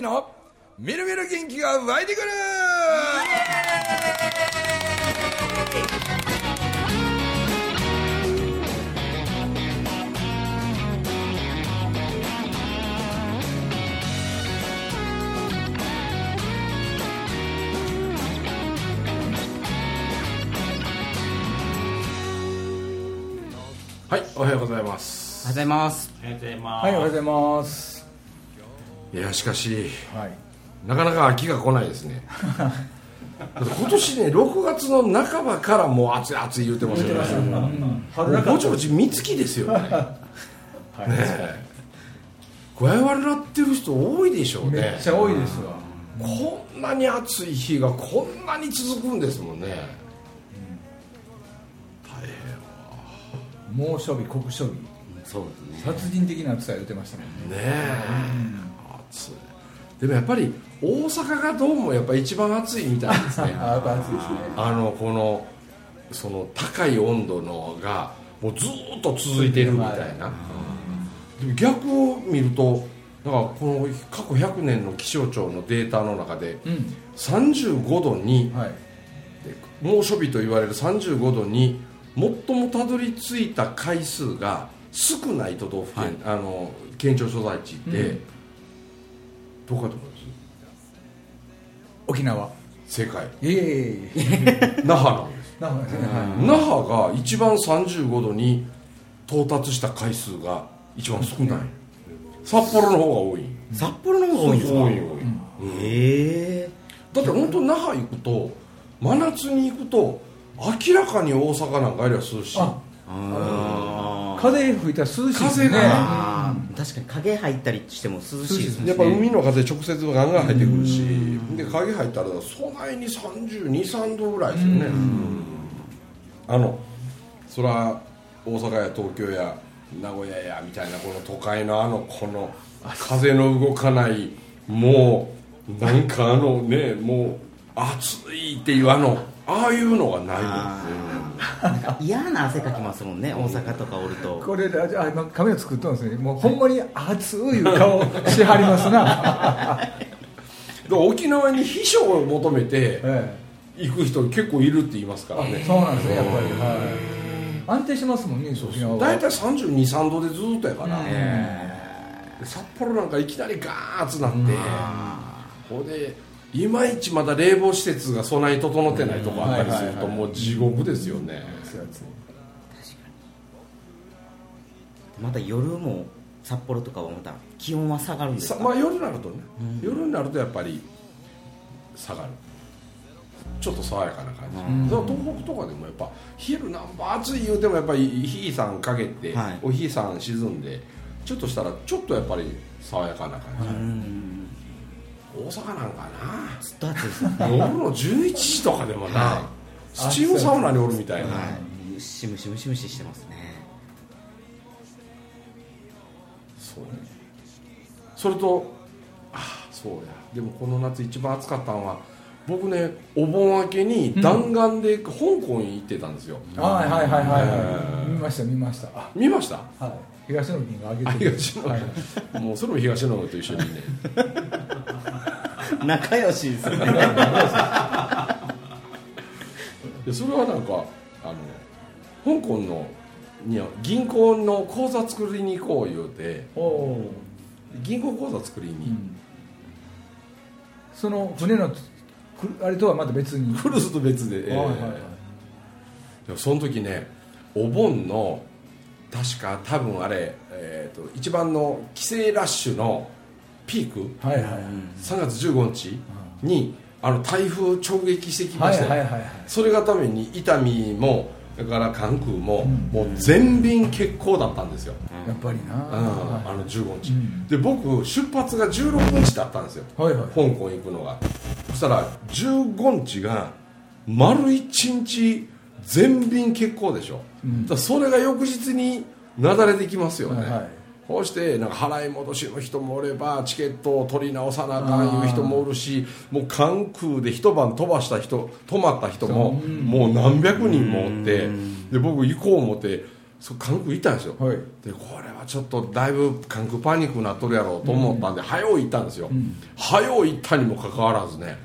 樹のみるみる元気が湧いてくるはいおはようございますおはようございます。おはようございます。はい、おはようございます。いやしかしはい。なかなか秋が来ないですね。今年ね6月の半ばからもう暑い暑い言うてますよね。もうぼちぼち三月ですよね。ねえ。具合悪なってる人多いでしょうめねっちゃ多いですわ。こんなに暑い日がこんなに続くんですもんね、大変猛暑日、酷暑日。そうですね。殺人的な暑さ言ってましたもんね。ねえ暑いでもやっぱり大阪がどうもやっぱ一番暑いみたいですね。あ、やっぱ暑いですね。あのこのその高い温度のがもうずーっと続いてるみたいな、でも逆を見るとだからこの過去100年の気象庁のデータの中でうん。35度にはい。猛暑日と言われる35度に最もたどり着いた回数が少ない都道府県、はい。あの県庁所在地って、うんどこかと思います？沖縄。正解いえいえいえ。那覇なんですなんかですね。は那覇が一番35度に到達した回数が一番少ない札幌の方が多い札幌の方が多いんですか。多い多い、ええだって本当那覇行くと真夏に行くと明らかに大阪なんかよりは涼しいああい。風吹いたら涼しいですね。風が確かに影入ったりしても涼しいですね。やっぱ海の風直接ガンガン入ってくるし。で影入ったらそないに323度ぐらいですよね。あのそら大阪や東京や名古屋やみたいなこの都会のあのこの風の動かないもうなんかあのねもう暑いっていうあのああいうのがないあーなんか嫌な汗かきますもんね。大阪とかおると。これで、あ、今カメラ作ったんですね。もうほんまに熱い顔しはりますな。沖縄に秘書を求めてえ行く人結構いるって言いますからえ。ねそうなんですね、やっぱり。はい。安定しますもんね、沖縄は。大体3 2 3度でずっとやから、札幌なんかいきなりガーッ暑なって、あほんでいまいちまだ冷房施設が備え整ってないとこあったりするとうんもう地獄ですよね、暑い暑いーまた夜も札幌とかはまた気温は下がるんですか？さまあ夜になるとね、夜になるとやっぱり下がる。ちょっと爽やかな感じ、ん。だから東北とかでもやっぱ昼なんぼ暑い言うてもやっぱり日いさんかけて、はい。お日さん沈んでちょっとしたらちょっとやっぱり爽やかな感じ、うん。大阪なんかな。ずっと暑いですよね。夜の11時とかでもな、はスチームサウナにおるみたいな、はい。ムシムシムシムシしてますね。そうね。それとああそうや。でもこの夏一番暑かったのは僕ねお盆明けに弾丸で香港に行ってたんですよ、はいはいはいはい、えー。見ました見ました。あ。見ました？はい。東野金が上げてる。東野はい。もうそれも東野と一緒にね 仲良しですね。でそれはなんかあの香港の銀行の口座作りに行こう言うて銀行口座作りに、ー、うん、その船のくあれとはまた別に。クルーズと別で、えーはいはいはい。でもその時ねお盆の確か多分あれ、えー、と一番の帰省ラッシュのピーク？はいはい。3月15日にあの台風直撃してきまはいしたよはいはいはい。それがために伊丹もだから関空も、うん。もう全便欠航だったんですよ、やっぱりな、うん。あはの15日、うん。で僕出発が16日だったんですよ。いはいはい。香港行くのが。そしたら15日が丸1日全便欠航でしょ、うん。だそれが翌日になだれてきますよね、はいはいこうしてなんか払い戻しの人もおればチケットを取り直さなあかんいう人もおるしもう関空で一晩飛ばした人泊まった人もうん。もう何百人もおってで僕行こう思ってそう関空行ったんですよ、はい。でこれはちょっとだいぶ関空パニックになっとるやろうと思ったんで、早う行ったんですよ、早う行ったにもかかわらずね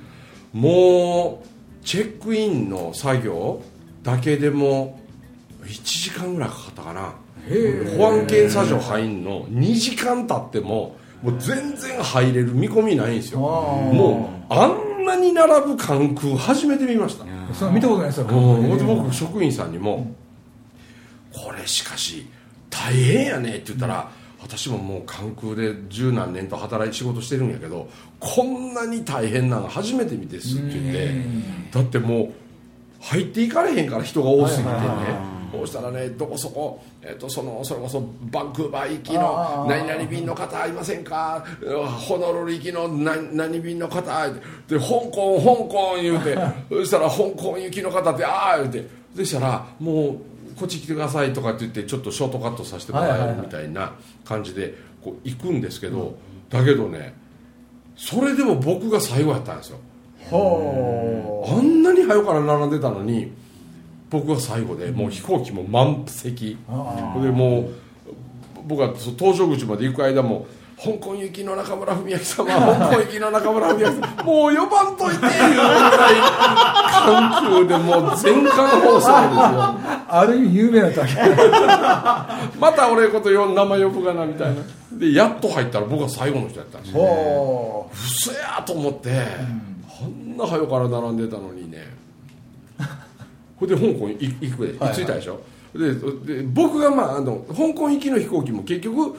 もうチェックインの作業だけでも1時間ぐらいかかったかな保安検査場入んの2時間経ってももう全然入れる見込みないんですよ。もうあんなに並ぶ関空初めて見ました。その見たことないですよ。うん、で僕職員さんにも「これしかし大変やね」って言ったら、私ももう関空で十何年と働いて仕事してるんやけどこんなに大変なの初めて見てすって言ってだってもう入っていかれへんから人が多すぎてね。そうしたらねどこそこ、えっとそのそれこそバンクーバー行きの何々便の方いませんか？ホノルル行きの何何便の方？で香港香港言うて そしたら香港行きの方ってああ言うて。そしたらもうこっち来てくださいとかって言ってちょっとショートカットさせてもらえるみたいな感じでこう行くんですけどだけどねそれでも僕が最後やったんですよ。ほあんなに早から並んでたのに僕は最後でもう飛行機も満席。あでもう僕は搭乗口まで行く間も香港行きの中村文明様香港行きの中村文明様もう呼ばんといていうぐらい関空でもう全館放送ですよ。あ ある意味有名なだけ また俺のことよ名前呼ぶがなみたいな。でやっと入ったら僕は最後の人やったんですよ。ほ嘘やと思って、あん。な早から並んでたのにねほんで香港い行くで。はい着いたでしょ、でで僕がまああの香港行きの飛行機も結局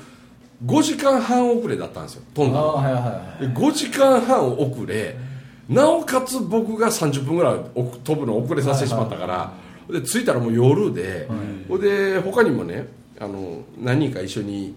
5時間半遅れだったんですよ。飛んだの。はいはいはいで5時間半遅れ。なおかつ僕が30分ぐらいお飛ぶの遅れさせてしまったから、で着いたらもう夜で、ほんで他にもねあの何人か一緒に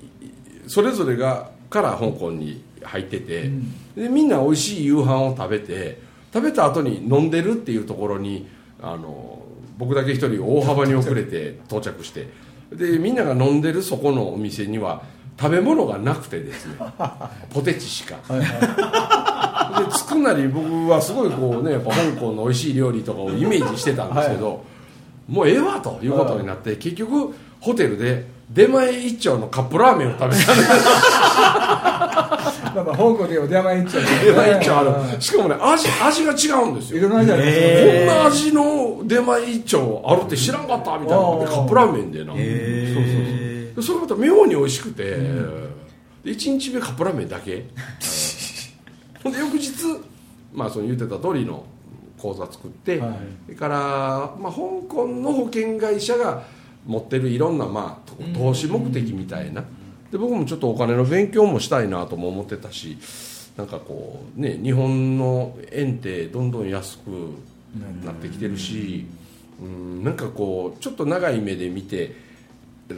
それぞれがから香港に入ってて、でみんな美味しい夕飯を食べて食べた後に飲んでるっていうところにあの僕だけ一人大幅に遅れて到着して。でみんなが飲んでるそこのお店には食べ物がなくてですね。ポテチしか。で着くなり僕はすごいこうねやっぱ香港の美味しい料理とかをイメージしてたんですけど、もうええわということになって結局ホテルで出前一丁のカップラーメンを食べたんですまあまあ香港でお出前一丁出前一丁ある。しかもね味味が違うんですよ。いろんな味ありますよこんな味の出前一丁あるって知らんかったみたいな。でカップラーメンでな、へそうそうえそう。それまた妙に美味しくて、で1日目カップラーメンだけ。ほん。で翌日、まあ、その言ってた通りの口座作って、はい。それから、まあ、香港の保険会社が持ってるいろんな、まあ、と投資目的みたいなで僕もちょっとお金の勉強もしたいなとも思ってたしなんかこうね日本の円ってどんどん安くなってきてるし、うん、なんかこうちょっと長い目で見て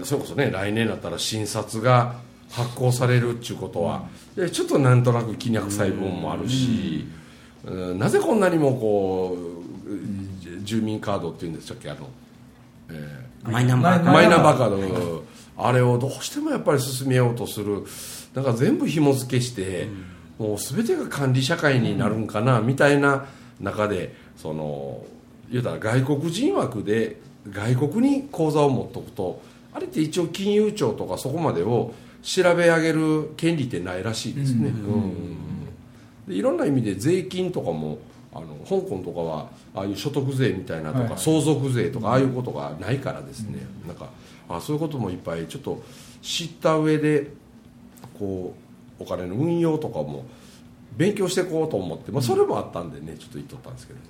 それこそね来年だったら新札が発行されるっていうことは、ちょっとなんとなく気に臭い部分もあるし、うんなぜこんなにもこう住民カードっていうんでしたっけあの、えーマイナンバーカード。マイナンバーカード、あれをどうしてもやっぱり進めようとする。なんか全部紐付けして、もう全てが管理社会になるんかな、みたいな中でその言うたら外国人枠で外国に口座を持っとくとあれって一応金融庁とかそこまでを調べ上げる権利ってないらしいですね、うん。でいろんな意味で税金とかもあの香港とかはああいう所得税みたいなとか、はいはい。相続税とかああいうことがないからですね、なんかまあそういうこともいっぱいちょっと知った上でこうお金の運用とかも勉強していこうと思って、まあ、それもあったんでねちょっと言っとったんですけどね。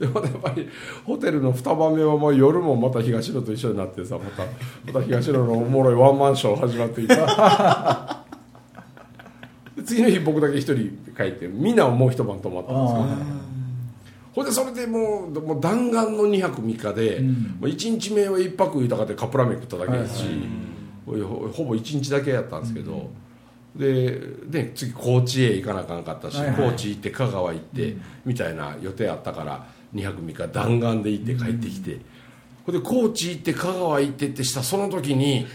でもやっぱりホテルの2番目はもう夜もまた東野と一緒になってさまたまた東野のおもろいワンマンショー始まっていた。次の日僕だけ一人帰ってみんなはもう一晩泊まったんですけどあほんでそれでもうもう弾丸の2泊3日で、うん。もう1日目は1泊豊かでカップラーメン食っただけですし、ほほぼ1日だけやったんですけど、でで次高知へ行かなあかんかったし、はいはい。高知行って香川行って、みたいな予定あったから2泊3日弾丸で行って帰ってきて、ほんで高知行って香川行ってってしたその時に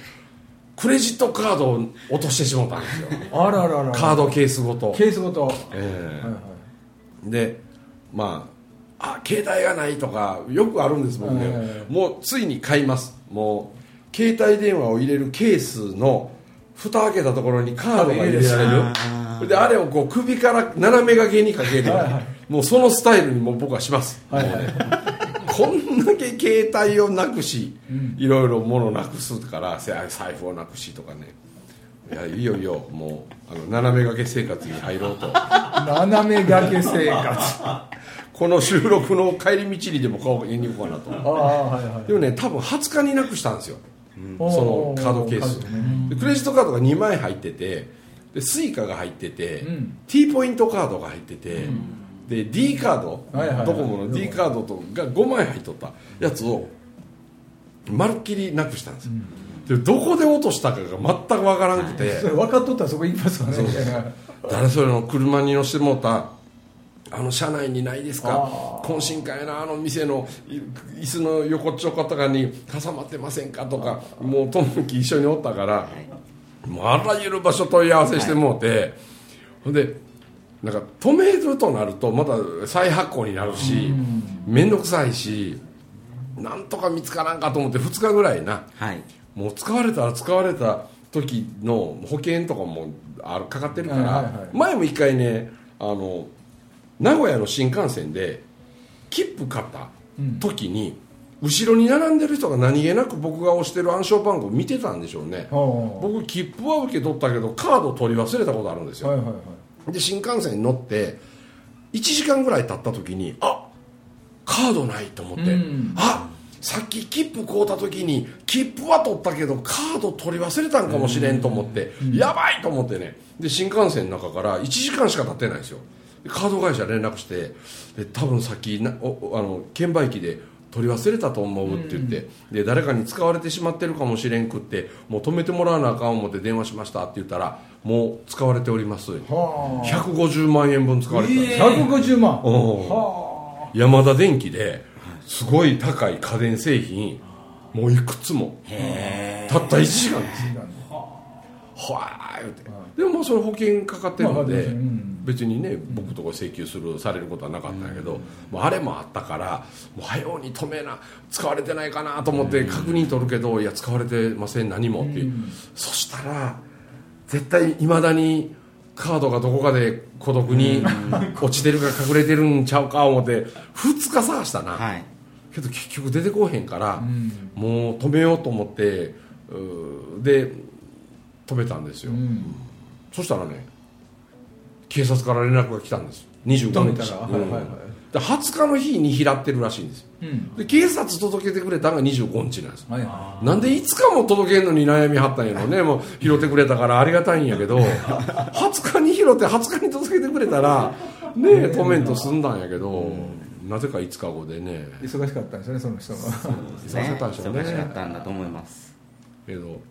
クレジットカードを落としてしまったんですよ。あらららカードケースごと。ケースごと。はいええ。はいでまああ携帯がないとかよくあるんです僕ね、はいはいはいもうついに買います。もう携帯電話を入れるケースの蓋開けたところにカードが入れられる。であれをこう首から斜め掛けにかける、はいはい。もうそのスタイルにもう僕はします、はいもうねこんだけ携帯をなくし、いろいろ物をなくすからせ財布をなくしとかね。いやいよいよもうあの斜め掛け生活に入ろうと。斜め掛け生活。あこの収録の帰り道にでも顔を言いに行こうかなと。あはいはい。でもね多分20日になくしたんですよ。おそのカードケース。ね。でクレジットカードが2枚入っててでスイカが入ってて、うん。T ポイントカードが入ってて、で d カード、はいはいはい。ドコモの D カードとが5枚入っとったやつをまるっきりなくしたんですよ、でどこで落としたかが全くわからなくて、それ分かっとったらそこ行きますよね。誰それの車に乗せてもうたあの車内にないですか？あ懇親会のあの店のい椅子の横っちょことかに挟まってませんかとかもうともき一緒におったから、もうあらゆる場所問い合わせしてもうて、ほんでなんか止めるとなるとまた再発行になるし面倒くさいしなんとか見つからんかと思って2日ぐらいなはい。もう使われたら使われた時の保険とかもあるかかってるから、はいはいはい。前も一回ねあの名古屋の新幹線で切符買った時に、後ろに並んでる人が何気なく僕が押してる暗証番号を見てたんでしょうね。僕切符は受け取ったけどカード取り忘れたことあるんですよ、はいはいはい。で新幹線に乗って1時間ぐらい経った時にあカードないと思って、うん。あさっき切符買うた時に切符は取ったけどカード取り忘れたんかもしれんと思って、やばいと思ってね。で新幹線の中から1時間しか経ってないんですよ。でカード会社連絡してで多分さっきなおおあの券売機で取り忘れたと思うって言って、で誰かに使われてしまってるかもしれんくってもう止めてもらわなあかん思って電話しましたって言ったらもう使われております。はあ。150万円分使われてたんです、150万。ヤマダ電機ですごい高い家電製品もういくつも。たった1時間です。はあ言うて。でもまあそれ保険かかってるので、まあうん別にね僕とこ請求するされることはなかったんやけど、もうあれもあったからもう早うに止めな使われてないかなと思って確認取るけど、いや使われてません何もっていう、そしたら絶対いまだにカードがどこかで孤独に落ちてるか隠れてるんちゃうか思って2日探したな、はい。けど結局出てこうへんから、もう止めようと思ってで止めたんですよ、うん。そしたらね警察から連絡が来たんです。25日。止めたらはいはいはい。で20日の日に拾ってるらしいんです。ようん。で警察届けてくれたのが25日なんです。はいはなんで5日も届けんのに悩みはったんやろね。もう拾ってくれたからありがたいんやけど。20日に拾って20日に届けてくれたらねえ止めんと済んだんやけど。なぜか5日後でね。い忙しかったんですよねその人がさせたんでしょうね。忙しかったんだと思います。けど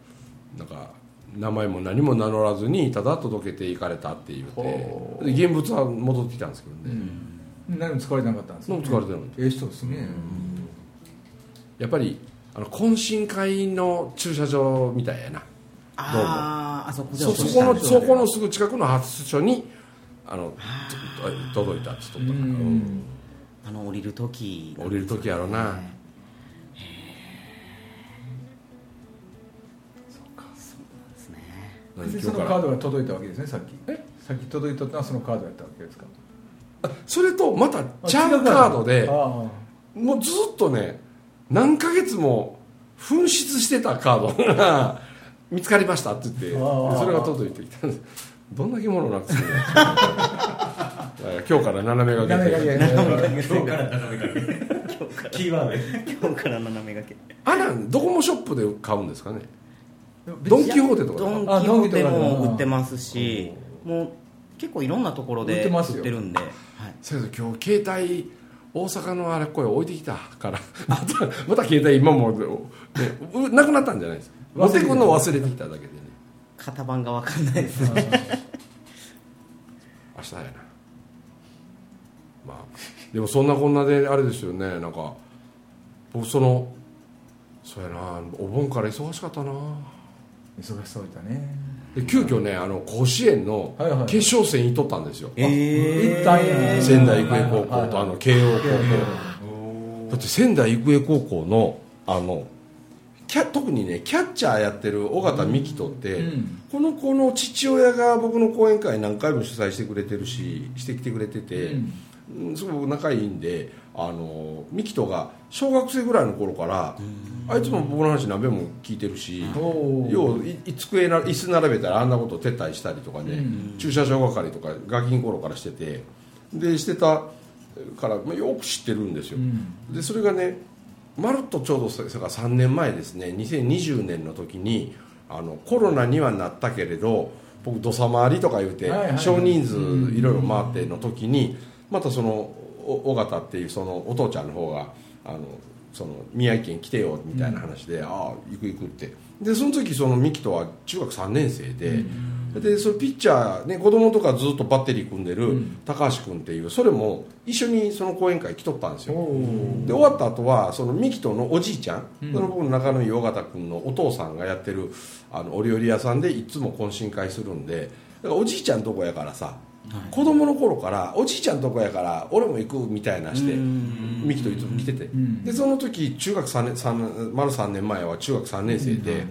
なんか名前も何も名乗らずにただ届けていかれたって言ほってで現物は戻ってきたんですけどね、何も使われてなかったんです何も使われてないええ人ですね。やっぱりあの懇親会の駐車場みたいやな。あああそこでそこのそこのすぐ近くの発所にあのと届いたって言っとったから、うん。あの降りる時降りる時やろなそのカードが届いたわけですねさっき。さっき届いたのはそのカードやったわけですか？それとまたチャあ違うーカード。であ。もうずっとね何ヶ月も紛失してたカードが 見つかりましたって言ってそれが届いてきたんです。どんだけものなくすんの 今日から斜めあがけて斜め掛け。今日から。斜め掛けキーワード。で今日から斜め掛けあなんドコモショップで買うんですかね？ドン・キホーテとかドン・キホーテも売ってます。しもう結構いろんなところ売っでてますよ。売ってるんで、はい、せやけど今日携帯大阪のあれこれ置いてきたから。ま たまた携帯今も、ね、うなくなったんじゃないですか。持ってくんの忘れてきただけでね。型番が分かんないですね。明日やな。まあでもそんなこんなであれですよね。なんか僕そのそうやなお盆から忙しかったな忙しそうだね。で急遽ねあの甲子園のはいはい。決勝戦にとったんですよ、え行ったんや仙台育英高校とあはいの慶応高校。だって仙台育英高校のあのキャ特にねキャッチャーやってる尾形幹人って、うん。この子の父親が僕の講演会何回も主催してくれてるししてきてくれてて、うん。すごく仲いいんであの幹人が小学生ぐらいの頃から、あいつも僕の話何べも聞いてるし、要机な椅子並べたらあんなこと撤退したりとかね、うん。駐車場係とかガキの頃からしててでしてたから、まあ、よく知ってるんですよ、うん。でそれがねまるっとちょうどそれが3年前ですね2020年の時にあのコロナにはなったけれど僕土佐回りとか言うて、少人数いろいろ回っての時にまたそのお尾形っていうそのお父ちゃんの方があのその宮城県来てよみたいな話で、ああ行く行くって。でその時そのミキとは中学3年生で、でそのピッチャー、ね、子供とかずっとバッテリー組んでる高橋君っていうそれも一緒にその講演会来とったんですよ。で終わった後はそのミキとのおじいちゃん、うん。その僕の仲のいい尾形君のお父さんがやってるあのお料理屋さんでいつも懇親会するんでだからおじいちゃんとこやからさ、子供の頃からおじいちゃんとこやから俺も行くみたいなしてミキといつも来てて、ん。でその時中学3年3丸3年前は中学3年生で、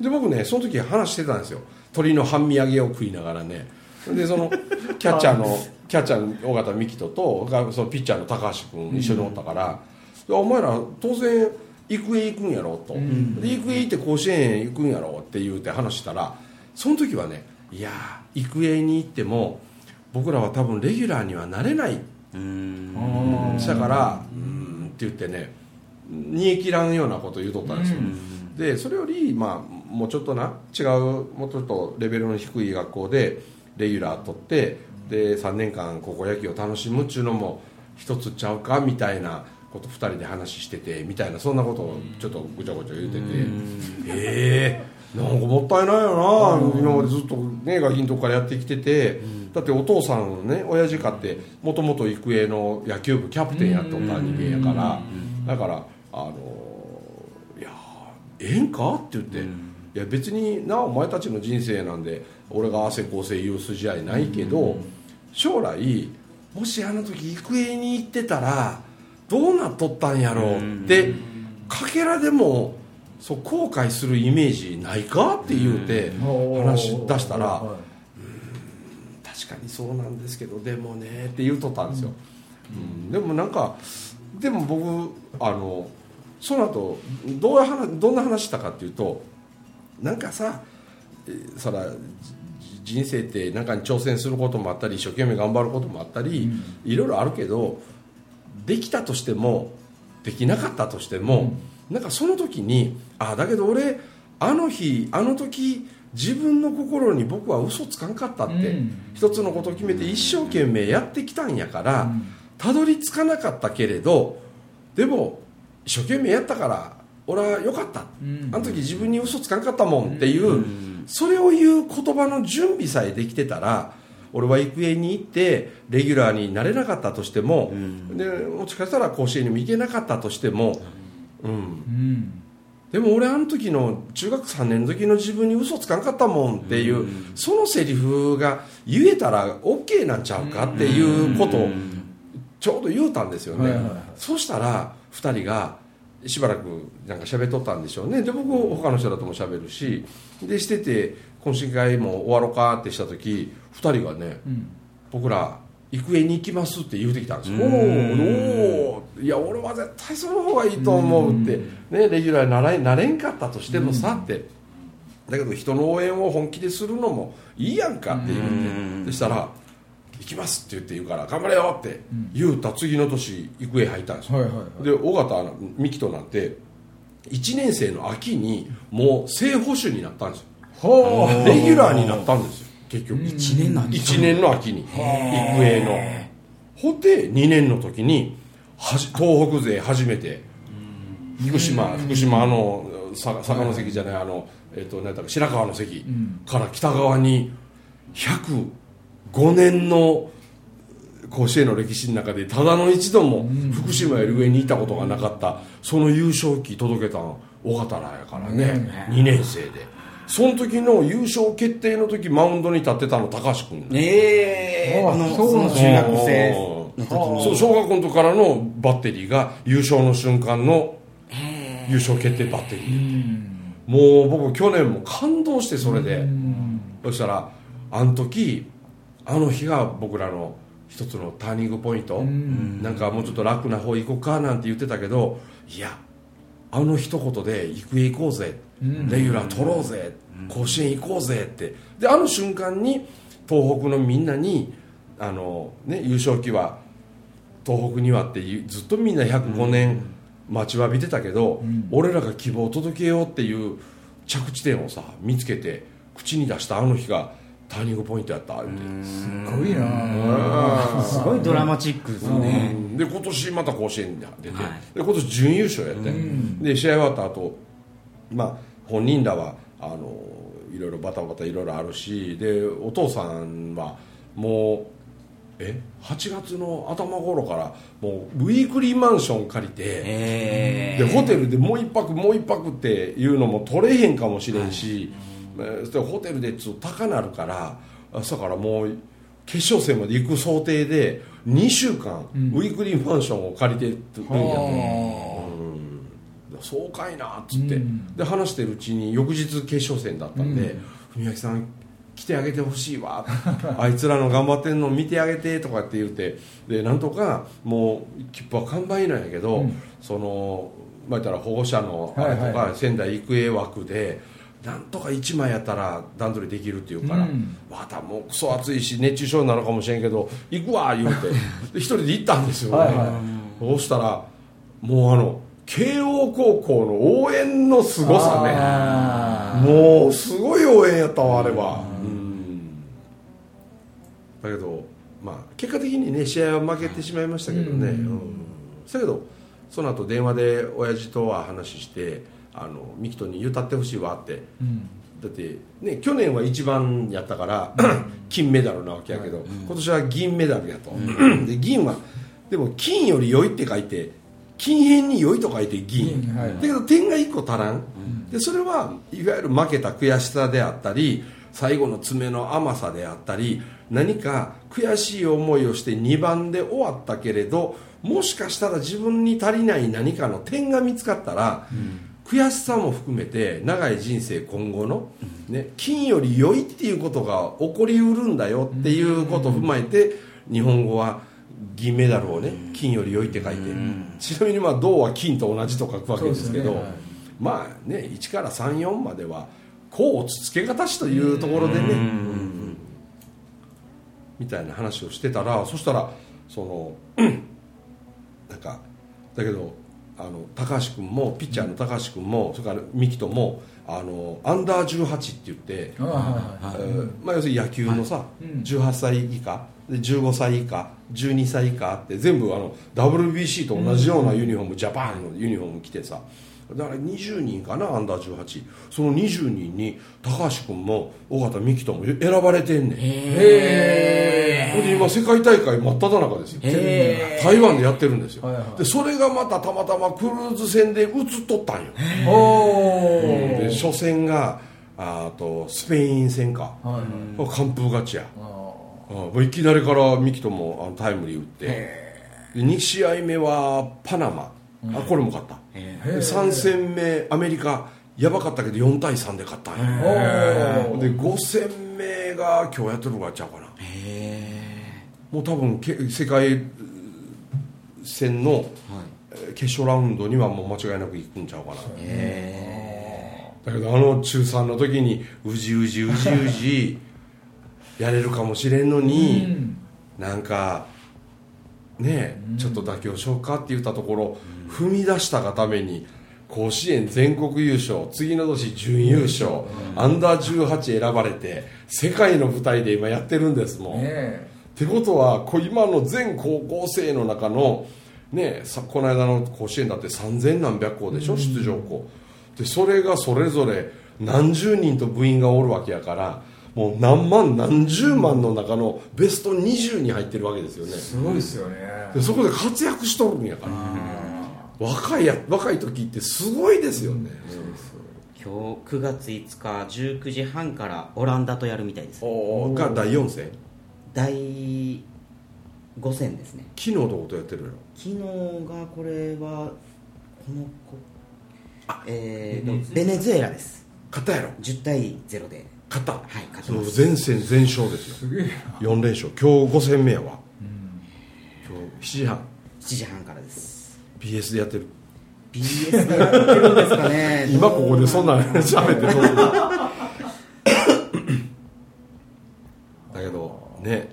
で僕ねその時話してたんですよ。鶏の半身揚げを食いながらね。でその キャッチャーのキャッチャーの尾形幹人とがそのピッチャーの高橋君一緒におったから、でお前ら当然育英行くんやろと、で育英行って甲子園行くんやろって言うて話したらその時はねいや育英に行っても僕らは多分レギュラーにはなれない。うん。だから「うーん」って言ってね煮え切らんようなこと言うとったんですよ、でそれより、まあ、もうちょっとな違うもうちょっとレベルの低い学校でレギュラー取ってで3年間高校野球を楽しむっちゅうのも一つちゃうかみたいなこと2人で話しててみたいなそんなことをちょっとぐちゃぐちゃ言うてて。ええなんかもったいないよな、今までずっとねガキのとこからやってきてて、だってお父さんのね親父かってもともと育英の野球部キャプテンやっておった人間やから、だからあのいやええんかって言って、いや別になお前たちの人生なんで俺が汗こうせ言う筋合いないけど、将来もしあの時育英に行ってたらどうなっとったんやろうってかけらでもそう後悔するイメージないかって言うて話し出したらは確かにそうなんですけどでもねって言うとったんですよ、うん。でもなんかでも僕あのその後どう話どんな話したかっていうとなんかさえーそらじ人生って中に挑戦することもあったり一生懸命頑張ることもあったり、いろいろあるけどできたとしてもできなかったとしても、なんかその時にあだけど俺あの日あの時自分の心に僕は嘘つかんかったって、うん。一つのことを決めて一生懸命やってきたんやから、うん。たどり着かなかったけれどでも一生懸命やったから俺は良かった、うん。あの時自分に嘘つかんかったもんっていう、それを言う言葉の準備さえできてたら俺は育英に行ってレギュラーになれなかったとしても、でもしかしたら甲子園にも行けなかったとしても、うん、うんでも俺あの時の中学3年の時の自分に嘘つかんかったもんっていう、そのセリフが言えたら OK なんちゃうかっていうことをちょうど言うたんですよね、はいはいはい。そうしたら2人がしばらくなんか喋っとったんでしょうね。で僕他の人だとも喋るしでしてて懇親会も終わろうかってした時2人がね、うん。僕ら育英に行きますって言うてきたんですよ、うん。おーおーいや俺は絶対その方がいいと思うって、ね、レギュラーにならなれんかったとしてもさって、だけど人の応援を本気でするのもいいやんかって言うて、うん。そしたら「行きます」って言って言うから「頑張れよ」って言うた次の年育英入ったんですよ、はいはいはい。で尾形美樹となんて1年生の秋にもう正捕手になったんですよ。レギュラーになったんですよ結局。1年なん1年の秋に。育英の。ほんで2年の時に東北勢初めて福島福島あのさ坂関じゃないあの、えっと何だっ白川の関から北側に105年の甲子園の歴史の中でただの一度も福島より上にいたことがなかったその優勝旗届けたの尾形らやからね。2年生でその時の優勝決定の時マウンドに立ってたの高橋君。ええああのそうなんだ。その中学生の時にそう小学校の時からのバッテリーが優勝の瞬間の優勝決定バッテリー。もう僕去年も感動してそれで。そしたらあの時あの日が僕らの一つのターニングポイント。なんかもうちょっと楽な方行こうかなんて言ってたけどいやあの一言で育英行こうぜレギュラー取ろうぜ。甲子園行こうぜって。であの瞬間に東北のみんなにあの、ね、優勝旗は東北にはっていうずっとみんな105年待ちわびてたけど、俺らが希望を届けようっていう着地点をさ見つけて口に出したあの日がターニングポイントやったって、すごいな。すごいドラマチックですよねで今年また甲子園に出て、はい。で今年準優勝やって、で試合終わった後まあ本人らはあのいろいろバタバタいろいろあるしでお父さんはもうえ8月の頭頃からもうウィークリーマンション借りて、えでホテルでもう一泊もう一泊っていうのも取れへんかもしれんし、えーでホテルでちょっと高なるから朝からもう決勝戦まで行く想定で2週間、ウィークリーマンションを借りてるんやと、う。んそうかいなっつって、で話してるうちに翌日決勝戦だったんで「文明さん来てあげてほしいわ」あいつらの頑張ってんの見てあげて」とかって言って。でなんとかもう切符は完売なんやけど、そのまあ言ったら保護者のあれとか仙台育英枠で。なんとか1枚やったら段取りできるっていうから、うん。またもうクソ暑いし熱中症になるかもしれんけど行くわ言うて。で一人で行ったんですよ、ねはいはそうしたらもうあの慶応高校の応援のすごさあねもうすごい応援やったわあれは。うん。だけどまあ結果的にね試合は負けてしまいましたけどね。うん。だけどその後電話で親父とは話してあのミキトに歌ってほしいわって。うん。だってね去年は一番やったから 金メダルなわけやけど、今年は銀メダルやと、で銀はでも金より良いって書いて金変に良いと書いて銀、銀はい。だけど点が1個足らん、でそれはいわゆる負けた悔しさであったり最後の爪の甘さであったり何か悔しい思いをして2番で終わったけれどもしかしたら自分に足りない何かの点が見つかったら、悔しさも含めて長い人生今後の、ね、金より良いっていうことが起こりうるんだよっていうことを踏まえて日本語は銀メダルをね金より良いって書いて。ちなみにまあ銅は金と同じと書くわけですけどまあね1から34までは甲乙つけがたしというところでねうん。みたいな話をしてたらそしたらその なんかだけどあの高橋君もピッチャーの高橋君もそれから三木ともあのアンダー18って言って、まあ、要するに野球のさ、うん。18歳以下で15歳以下12歳以下って全部あの WBC と同じようなユニフォーム、ジャパンのユニフォーム着てさ。だから20人かなアンダー18その20人に高橋君も尾形美希とも選ばれてんねん。へほんで今世界大会真っ只中ですよ。へ台湾でやってるんですよ、はいはい。でそれがまたたまたまクルーズ船で映っとったんよ。でお初戦がああとスペイン戦か、はい完封勝ちやもういきなりからミキともあのタイムリー打って。で2試合目はパナマ、あこれも勝った。えで3戦目アメリカやばかったけど4対3で勝ったんや。ー。おおで5戦目が今日やってるのがちゃうかな。もう多分け世界戦の決勝ラウンドにはもう間違いなく行くんちゃうかな。えだけどあの中3の時にうじうじうじうじやれるかもしれんのに、うん。なんかねえ、ちょっと妥協しようかって言ったところ、踏み出したがために甲子園全国優勝次の年準優勝、アンダー18選ばれて世界の舞台で今やってるんですもん、ねってことはこう今の全高校生の中の、ね、さこの間の甲子園だって3000何百校でしょ、出場校。でそれがそれぞれ何十人と部員がおるわけやからもう何万何十万の中のベスト20に入ってるわけですよね。すごいですよね。でそこで活躍しとるんやから。若いや若い時ってすごいですよね、今日9月5日19時半からオランダとやるみたいですが第4戦？第5戦ですね。昨日のことやってるよ昨日がこれはこの子。えーとベネズエラ。です。勝ったやろ。10対0で勝った。はい勝ってそうます全戦全勝ですよ。すげえな。4連勝。今日5戦目やわ。今日7時半。7時半からです。BS でやってる。BS でやってるんですかね。今ここでそんなん喋ってどうする だけどね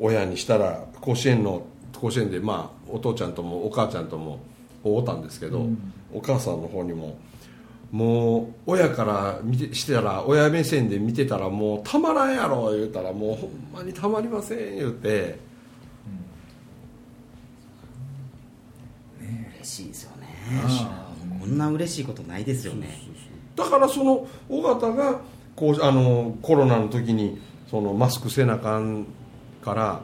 親にしたら甲子園の甲子園でまあお父ちゃんともお母ちゃんとも会うたんですけど、お母さんの方にももう親から見てしてたら親目線で見てたらもうたまらんやろ言うたらもうほんまにたまりません言うて。嬉しいですよね。あこんな嬉しいことないですよね。だからその尾形がこうあのコロナの時にそのマスクせなあかんから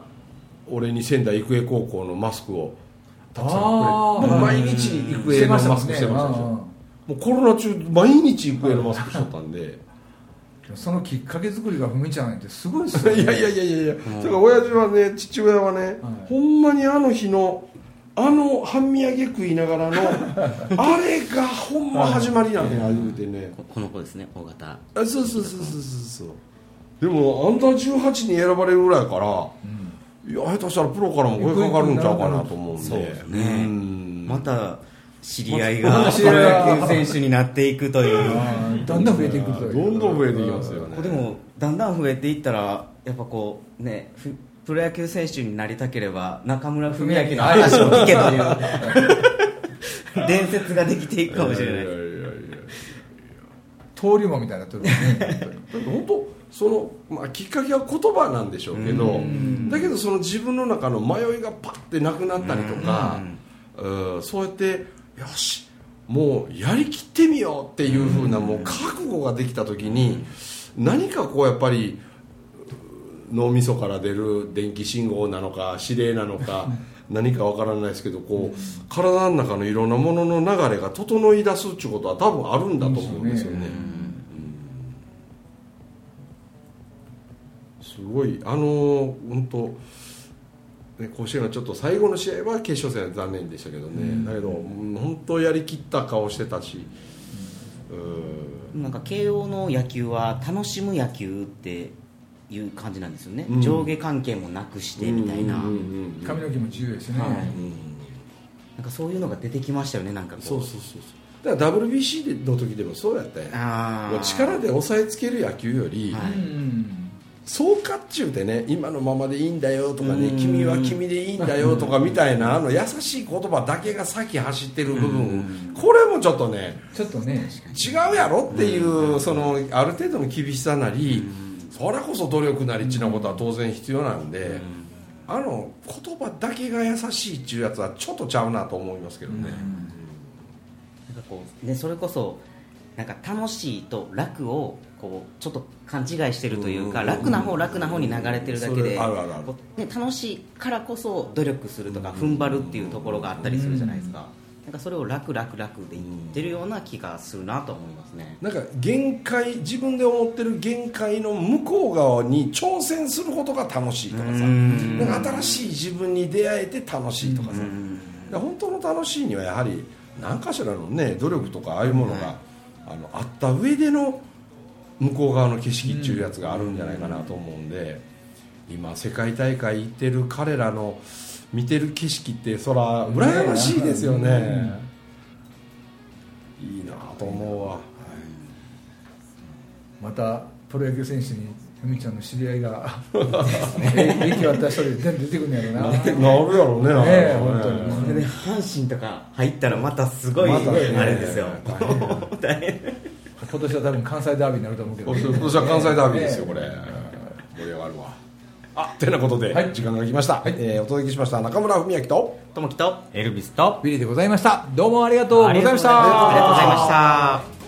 俺に仙台育英高校のマスクをたくさんくれ毎日育英のマスクしてましたでしょもうコロナ中毎日育英のマスクしとったんで。そのきっかけ作りがふみちゃんってすごいっすよね。いやいやいやいや。いや、だから親父はね父親はね、ほんまにあの日のあの半身揚げ食いながらの あれがほんま始まりなんや言うてね。ここの子ですね大型。あそうそうそうそうそうそう。でもアンダー18に選ばれるぐらいやから、いや下手したらプロからも声かかるんちゃうかなと思うんで。そうですね。ん。また知り合いまがプロ野球選手になっていくという。だん。だん増えていくというどんどん増えていきますよね。でもだんだん増えていったらやっぱこうねふプロ野球選手になりたければ中村文明の話を聞けという。伝説ができていくかもしれない。やいやいやいや。登竜門みたいになってる本当に。だって本当その、まあ、きっかけは言葉なんでしょうけどだけどその自分の中の迷いがパッてなくなったりとかうん。そうやってよしもうやりきってみようっていうふうなもう覚悟ができた時に何かこうやっぱりう脳みそから出る電気信号なのか指令なのか何かわからないですけどこう体の中のいろんなものの流れが整い出すっていうことは多分あるんだと思うんですよね。すごいあの本当ね甲子園はちょっと最後の試合は決勝戦は残念でしたけどね、だけどうん本当やりきった顔してたし、うん。なんか慶応の野球は楽しむ野球っていう感じなんですよね、うん。上下関係もなくしてみたいな、うんうんうん髪の毛も自由ですね、はい。うんなんかそういうのが出てきましたよねなんかこう。そうそうそうそう。だから WBC の時でもそうやったやん。ああもう力で抑えつける野球より、はい。うんそうかっちゅうてね今のままでいいんだよとかねうん。君は君でいいんだよとかみたいなあの優しい言葉だけが先走ってる部分これもちょっとねちょっとね違うやろっていうそのある程度の厳しさなりそれこそ努力なりっちなことは当然必要なんであの言葉だけが優しいっちゅうやつはちょっとちゃうなと思いますけどね。なんかこうねそれこそなんか楽しいと楽をこうちょっと勘違いしてるというか、うん楽な方楽な方に流れてるだけそで楽しいからこそ努力するとか踏ん張るっていうところがあったりするじゃないですか、なんかそれを楽楽楽で言ってるような気がするなと思いますね、なんか限界自分で思ってる限界の向こう側に挑戦することが楽しいとかさ。うんなんか新しい自分に出会えて楽しいとかさ。本当の楽しいにはやはり何かしらのね努力とかああいうものが、あのあった上での向こう側の景色っていうやつがあるんじゃないかなと思うんで、今世界大会行ってる彼らの見てる景色ってそら羨ましいですよね、いいなと思うわ、またプロ野球選手にふみちゃんの知り合いが。息をあった人で全部出てくるんやろうななるやろうね。ねえ本当に。これで阪神とか入ったらまたすごい、またねあれですよ。大変。今年は多分関西ダービーになると思うけど今年は関西ダービーですよねこれ。盛り上がるわ。あてなことで、はい。時間が来ました、えーお届けしました。中村文明とともきとエルビスとビリーでございました。どうもありがとうございました。ありがとうございました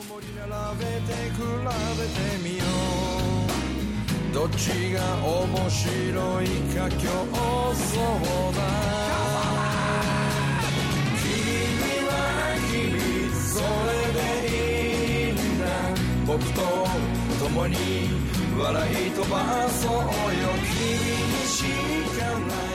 ちが面白いか競争だ。君は君それでいいんだ。僕と共に笑い飛ばそうよ。君にしかない。